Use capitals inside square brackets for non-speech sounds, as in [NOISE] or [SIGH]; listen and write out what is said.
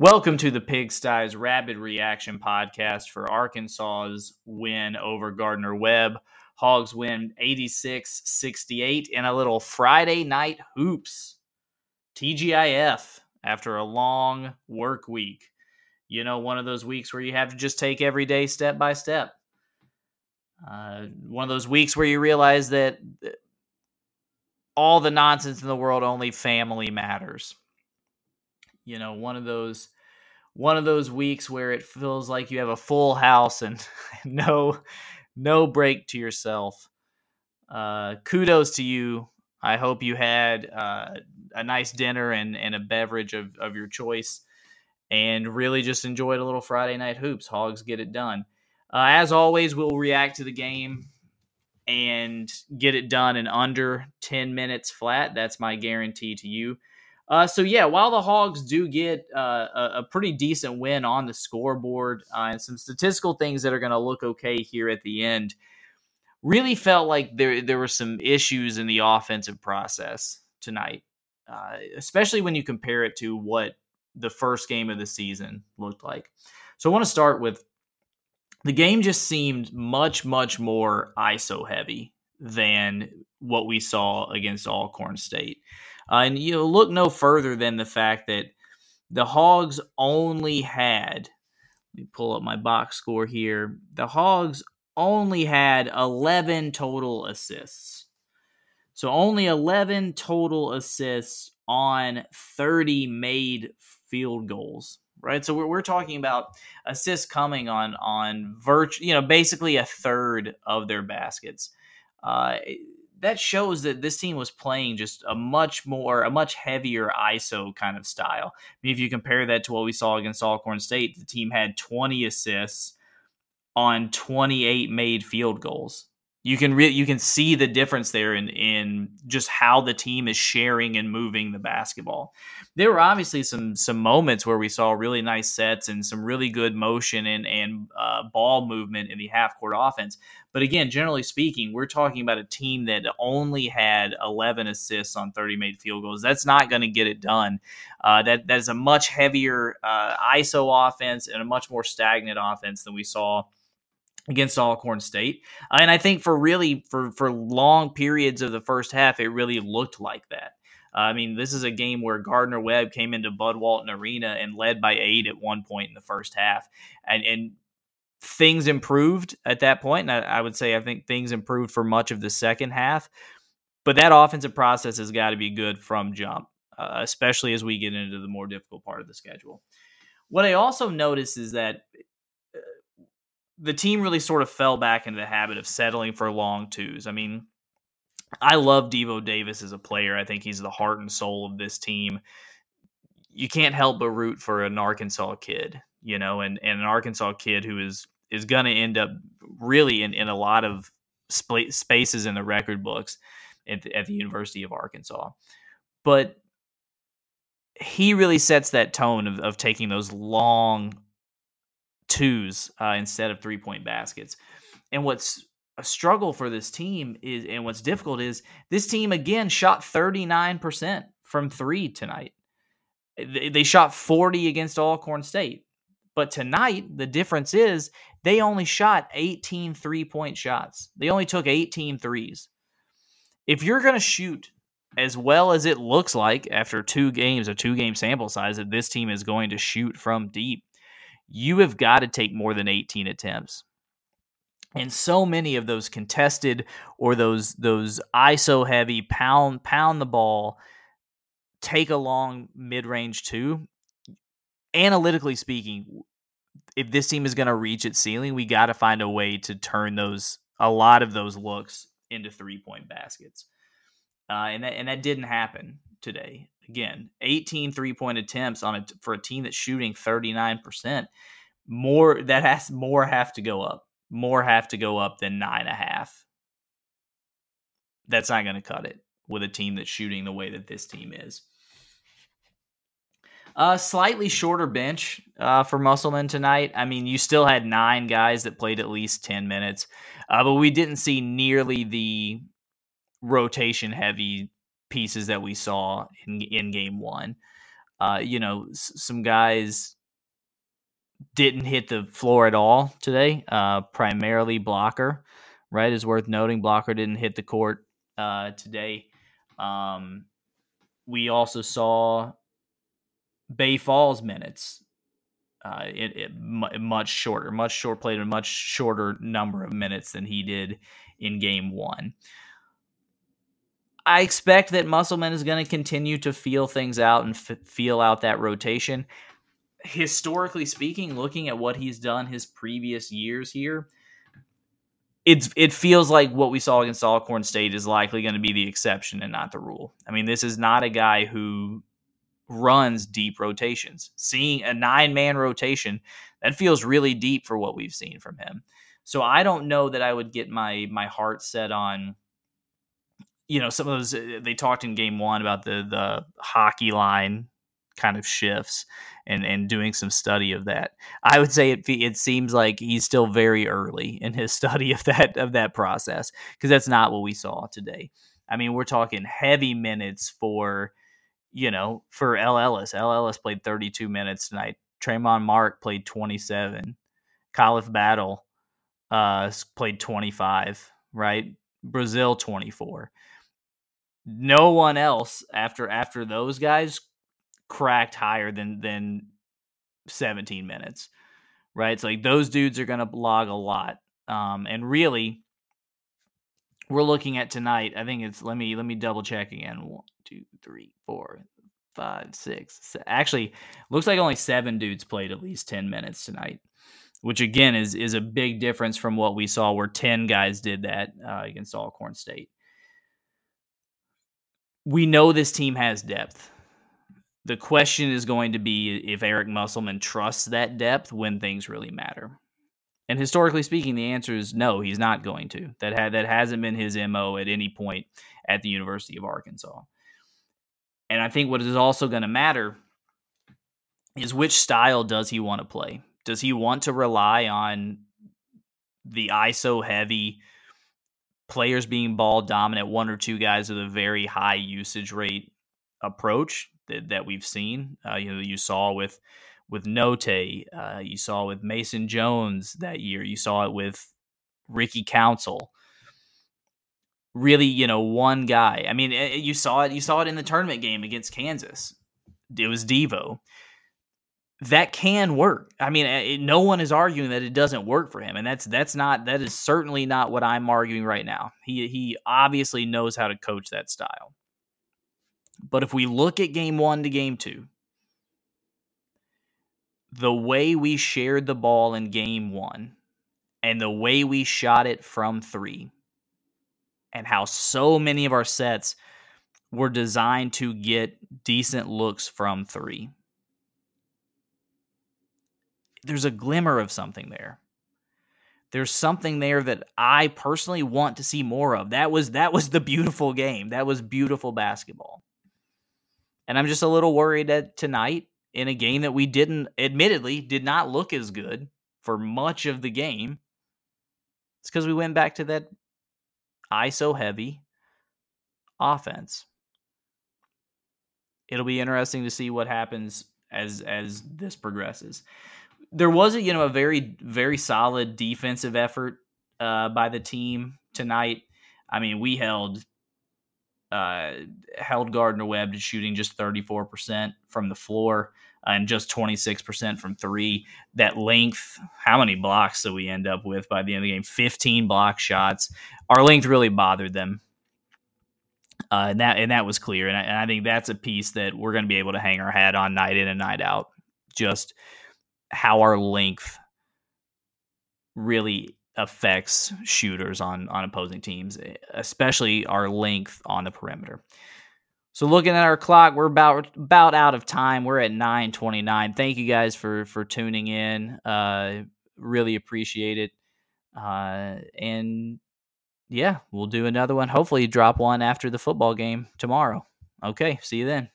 Welcome to the Pigsty's Rapid Reaction Podcast for Arkansas's win over Gardner-Webb. Hogs win 86 68 in a little Friday night hoops. TGIF after a long work week. You know, one of those weeks where you have to just take every day step by step. Uh, one of those weeks where you realize that all the nonsense in the world only family matters you know one of those one of those weeks where it feels like you have a full house and [LAUGHS] no no break to yourself. Uh, kudos to you. I hope you had uh, a nice dinner and, and a beverage of, of your choice and really just enjoyed a little friday night hoops. Hogs get it done. Uh, as always we'll react to the game and get it done in under 10 minutes flat. That's my guarantee to you uh, so yeah, while the Hogs do get uh, a, pretty decent win on the scoreboard uh, and some statistical things that are going to look okay here at the end, really felt like there there were some issues in the offensive process tonight, uh, especially when you compare it to what the first game of the season looked like. So I want to start with the game just seemed much much more ISO heavy than what we saw against Alcorn State. Uh, and you look no further than the fact that the Hogs only had, let me pull up my box score here. The Hogs only had 11 total assists. So only 11 total assists on 30 made field goals right so we're, we're talking about assists coming on on virtual you know basically a third of their baskets uh, that shows that this team was playing just a much more, a much heavier ISO kind of style. I mean, if you compare that to what we saw against Alcorn State, the team had 20 assists on 28 made field goals you can re- you can see the difference there in in just how the team is sharing and moving the basketball. There were obviously some some moments where we saw really nice sets and some really good motion and and uh, ball movement in the half court offense. But again, generally speaking, we're talking about a team that only had 11 assists on 30 made field goals. That's not going to get it done. Uh, that that is a much heavier uh, ISO offense and a much more stagnant offense than we saw against Alcorn State. Uh, and I think for really for for long periods of the first half, it really looked like that. Uh, I mean, this is a game where Gardner-Webb came into Bud Walton Arena and led by eight at one point in the first half, and and things improved at that point. And I, I would say I think things improved for much of the second half. But that offensive process has got to be good from jump, uh, especially as we get into the more difficult part of the schedule. What I also notice is that the team really sort of fell back into the habit of settling for long twos. I mean, I love Devo Davis as a player. I think he's the heart and soul of this team. You can't help but root for an Arkansas kid, you know, and, and an Arkansas kid who is is going to end up really in, in a lot of sp- spaces in the record books at the, at the University of Arkansas. But he really sets that tone of, of taking those long twos uh, instead of three point baskets. And what's a struggle for this team is, and what's difficult is this team again shot 39% from three tonight. They shot 40 against Alcorn State. But tonight, the difference is they only shot 18 three point shots. They only took 18 threes. If you're going to shoot as well as it looks like after two games, a two game sample size, that this team is going to shoot from deep, you have got to take more than 18 attempts. And so many of those contested or those those ISO heavy pound pound the ball take a long mid range too. Analytically speaking, if this team is going to reach its ceiling, we got to find a way to turn those a lot of those looks into three point baskets, uh, and that and that didn't happen today. Again, 18 three point attempts on it for a team that's shooting 39%. More that has more have to go up. More have to go up than nine and a half. That's not going to cut it with a team that's shooting the way that this team is. A slightly shorter bench uh, for Musselman tonight. I mean, you still had nine guys that played at least 10 minutes, uh, but we didn't see nearly the rotation heavy pieces that we saw in in game one. Uh, you know, s- some guys didn't hit the floor at all today. Uh, primarily blocker, right? Is worth noting. Blocker didn't hit the court uh, today. Um, we also saw Baye Fall's minutes. Uh, it, it much shorter, much short played a much shorter number of minutes than he did in game one. I expect that Musselman is going to continue to feel things out and f- feel out that rotation. Historically speaking, looking at what he's done his previous years here, it's it feels like what we saw against Alcorn State is likely going to be the exception and not the rule. I mean, this is not a guy who runs deep rotations. Seeing a nine man rotation that feels really deep for what we've seen from him. So I don't know that I would get my my heart set on you know, some of those uh, they talked in game one about the the hockey line kind of shifts and and doing some study of that. I would say it it seems like he's still very early in his [LAUGHS] study of that of that process because that's not what we saw today. I mean, we're talking heavy minutes for you know for El Ellis. El Ellis played 32 minutes tonight. Tramon Mark played 27. Khalif Battle uh, played 25. Right, Brazile 24 no one else after after those guys cracked higher than than 17 minutes right? It's like those dudes are going to log a lot. Um and really we're looking at tonight i think it's let me let me double check again. One two three four five six seven. actually looks like only seven dudes played at least 10 minutes tonight which again is is a big difference from what we saw where 10 guys did that uh, against Alcorn State we know this team has depth. The question is going to be if Eric Musselman trusts that depth when things really matter. And historically speaking, the answer is no, he's not going to. That ha- that hasn't been his MO at any point at the University of Arkansas. And I think what is also going to matter is which style does he want to play? Does he want to rely on the ISO heavy players being ball dominant, one or two guys with a very high usage rate approach that, that we've seen. Uh, you know, you saw with with Notae, uh, you saw with Mason Jones that year, you saw it with Ricky Council. Really, you know, one guy. I mean, eh, you saw it. You saw it in the tournament game against Kansas. It was Devo that can work. I mean, it, no one is arguing that it doesn't work for him, and that's that's not that is certainly not what I'm arguing right now. He he obviously knows how to coach that style. But if we look at game 1 to game 2, the way we shared the ball in game 1 and the way we shot it from 3 and how so many of our sets were designed to get decent looks from 3 there's a glimmer of something there. There's something there that I personally want to see more of. That was that was the beautiful game. That was beautiful basketball. And I'm just a little worried that tonight in a game that we didn't admittedly did not look as good for much of the game. It's because we went back to that ISO heavy offense. It'll be interesting to see what happens as as this progresses there was a you know a very very solid defensive effort uh, by the team tonight. I mean, we held uh, held Gardner-Webb to shooting just 34% from the floor and just 26% from three. That length, how many blocks do we end up with by the end of the game? 15 block shots. Our length really bothered them. Uh, and that and that was clear, and I, and I think that's a piece that we're going to be able to hang our hat on night in and night out. Just how our length really affects shooters on on opposing teams, especially our length on the perimeter. So looking at our clock, we're about about out of time. We're at 9:29. Thank you guys for for tuning in. Uh really appreciate it. Uh and yeah, we'll do another one. Hopefully drop one after the football game tomorrow. Okay, see you then.